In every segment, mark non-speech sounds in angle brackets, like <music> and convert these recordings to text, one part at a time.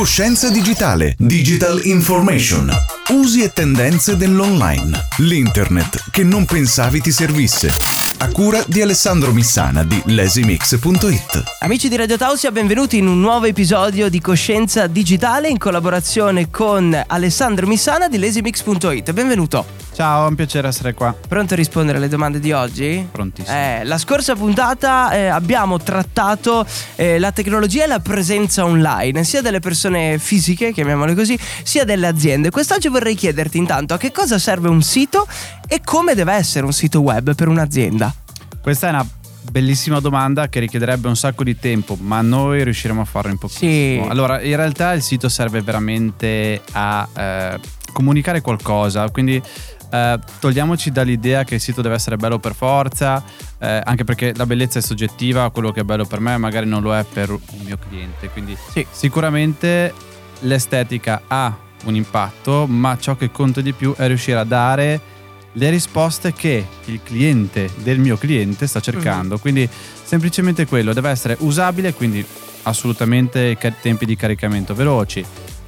Coscienza digitale, digital information, usi e tendenze dell'online, l'internet che non pensavi ti servisse. A cura di Alessandro Missana di lasimix.it. Amici di Radio Tausia, benvenuti in un nuovo episodio di Coscienza Digitale in collaborazione con Alessandro Missana di lasimix.it. Benvenuto. Ciao, è un piacere essere qua. Pronto a rispondere alle domande di oggi? Prontissimo. Eh, la scorsa puntata eh, abbiamo trattato eh, la tecnologia e la presenza online, sia delle persone fisiche, chiamiamole così, sia delle aziende. Quest'oggi vorrei chiederti intanto a che cosa serve un sito e come deve essere un sito web per un'azienda. Questa è una bellissima domanda che richiederebbe un sacco di tempo, ma noi riusciremo a farlo in pochissimo. Sì. Allora, in realtà il sito serve veramente a eh, comunicare qualcosa, quindi eh, togliamoci dall'idea che il sito deve essere bello per forza, eh, anche perché la bellezza è soggettiva, quello che è bello per me magari non lo è per un mio cliente, quindi Sì. sicuramente l'estetica ha un impatto, ma ciò che conta di più è riuscire a dare le risposte che il cliente del mio cliente sta cercando. Quindi semplicemente quello, deve essere usabile, quindi assolutamente tempi di caricamento veloci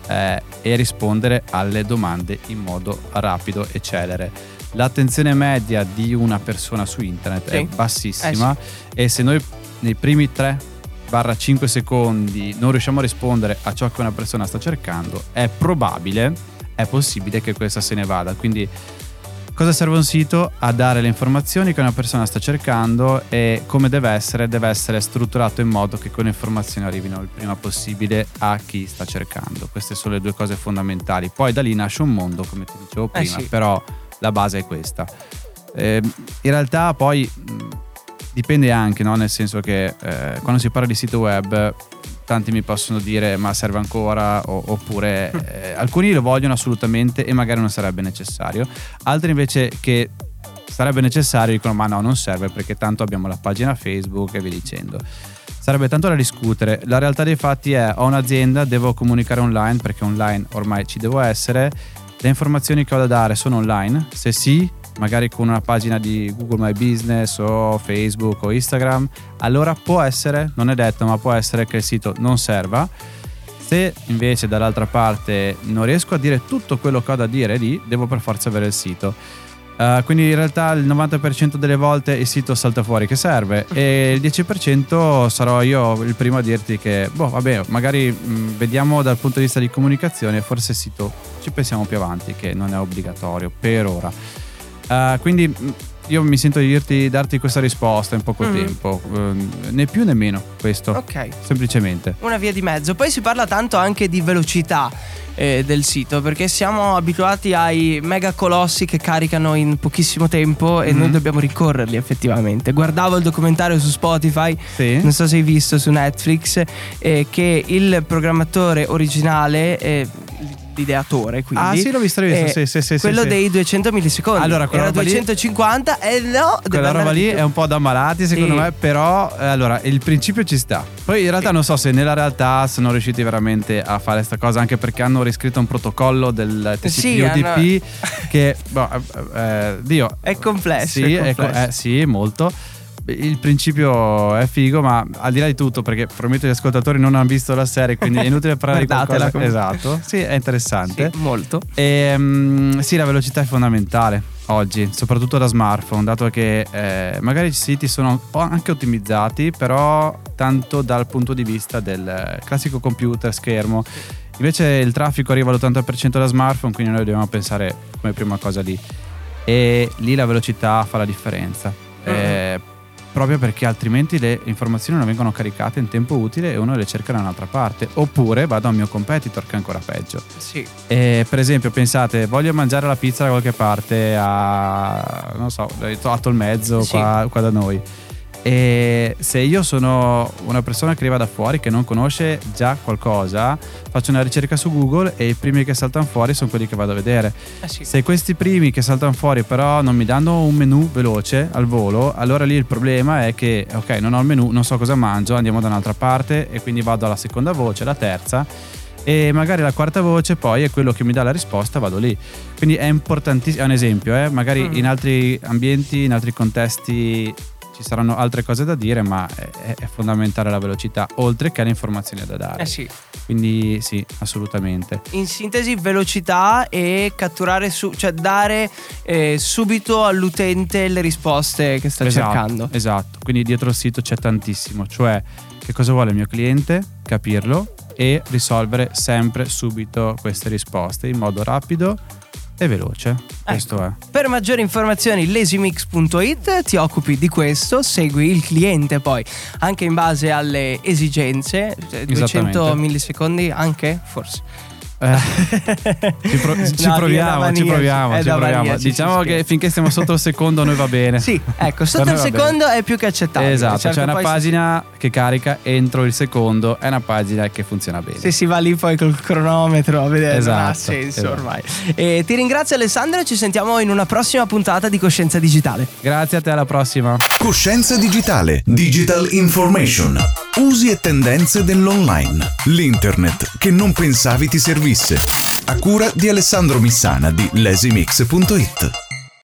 eh, e rispondere alle domande in modo rapido e celere. L'attenzione media di una persona su internet Sì. è bassissima e se noi nei primi 3-5 secondi non riusciamo a rispondere a ciò che una persona sta cercando, è probabile, è possibile che questa se ne vada. Quindi Cosa serve un sito? A dare le informazioni che una persona sta cercando e come deve essere, deve essere strutturato in modo che quelle informazioni arrivino il prima possibile a chi sta cercando. Queste sono le due cose fondamentali. Poi da lì nasce un mondo, come ti dicevo Eh prima, sì. però la base è questa. Eh, in realtà poi dipende anche, no? nel senso che eh, quando si parla di sito web tanti mi possono dire ma serve ancora? O- oppure eh, alcuni lo vogliono assolutamente e magari non sarebbe necessario. Altri invece che sarebbe necessario dicono ma no non serve perché tanto abbiamo la pagina Facebook e via dicendo. Sarebbe tanto da discutere. La realtà dei fatti è ho un'azienda devo comunicare online perché online ormai ci devo essere. Le informazioni che ho da dare sono online. Se sì magari con una pagina di Google My Business o Facebook o Instagram allora può essere, non è detto, ma può essere che il sito non serva. Se invece dall'altra parte non riesco a dire tutto quello che ho da dire lì, devo per forza avere il sito. Uh, quindi in realtà il 90% delle volte il sito salta fuori che serve e il 10% sarò io il primo a dirti che, boh, vabbè, magari mh, vediamo dal punto di vista di comunicazione, forse il sito ci pensiamo più avanti, che non è obbligatorio per ora. Uh, quindi mh, io mi sento di dirti, darti questa risposta in poco Mhm. tempo, ehm, né più né meno questo, Ok. semplicemente. Una via di mezzo. Poi si parla tanto anche di velocità eh, del sito perché siamo abituati ai mega colossi che caricano in pochissimo tempo e Mhm. noi dobbiamo rincorrerli effettivamente. Guardavo il documentario su Spotify, Sì. non so se hai visto su Netflix, eh, che il programmatore originale, eh, l'ideatore quindi... Ah sì, l'ho visto, l'ho visto, eh, sì, sì, sì. quello dei 200 millisecondi Allora, era roba lì- 250 e no deve Quella roba lì è un po' da malati secondo me, però eh, allora il principio ci sta. Poi in realtà non so se nella realtà sono riusciti veramente a fare questa cosa, anche perché hanno riscritto un protocollo del TCP Sì, UDP che, boh, eh, eh, Dio, È complesso, è è co- complesso. eh, sì, molto. Il principio è figo, ma al di là di tutto, perché prometto gli ascoltatori non hanno visto la serie, quindi è inutile parlare di qualcosa. comunque. Esatto, sì, è interessante. Sì, molto. E, mm, sì, la velocità è fondamentale oggi, soprattutto da smartphone, dato che eh, magari i siti sono anche ottimizzati, però tanto dal punto di vista del classico computer, schermo. Invece il traffico arriva all'80% da smartphone, quindi noi dobbiamo pensare come prima cosa lì. E lì la velocità fa la differenza. Eh, proprio perché altrimenti le informazioni non vengono caricate in tempo utile e uno le cerca da un'altra parte. Oppure vado al mio competitor, che è ancora peggio. Sì. E, per esempio, pensate, voglio mangiare la pizza da qualche parte a, non so, a Tolmezzo, Sì. qua, qua da noi. E se io sono una persona che arriva da fuori che non conosce già qualcosa, faccio una ricerca su Google e i primi che saltano fuori sono quelli che vado a vedere. Eh sì. Se questi primi che saltano fuori però non mi danno un menu veloce al volo, allora lì il problema è che ok, non ho il menu, non so cosa mangio, andiamo da un'altra parte e quindi vado alla seconda voce, la terza e magari la quarta voce poi è quello che mi dà la risposta, vado lì. Quindi è importantissimo, è un esempio, eh? magari Mm. in altri ambienti, in altri contesti ci saranno altre cose da dire, ma è, è fondamentale la velocità, oltre che le informazioni da dare. Eh sì. Quindi sì, assolutamente. In sintesi, velocità e catturare, su, cioè dare eh, subito all'utente le risposte che sta esatto, cercando. Esatto, quindi dietro il sito c'è tantissimo, cioè che cosa vuole il mio cliente, capirlo e risolvere sempre subito queste risposte in modo rapido e veloce. Questo Ecco. è. Per maggiori informazioni lasimix.it ti occupi di questo, segui il cliente poi anche in base alle esigenze, cioè 200 Esattamente. millisecondi anche forse. Eh, ci, pro- <laughs> ci No, proviamo, è da ci proviamo, ci proviamo. maniaci, diciamo si che finché stiamo sotto il secondo noi va bene. Sì, ecco, <laughs> sotto il secondo è più che accettabile. Esatto, Certo, c'è una pagina che carica entro il secondo, è una pagina che funziona bene. Se si va lì poi col cronometro a vedere, non ha Esatto, senso esatto. ormai. E ti ringrazio Alessandro e ci sentiamo in una prossima puntata di Coscienza Digitale. Grazie a te, alla prossima. Coscienza digitale. Digital information. Usi e tendenze dell'online. L'internet che non pensavi ti servisse. A cura di Alessandro Missana di lasimix.it.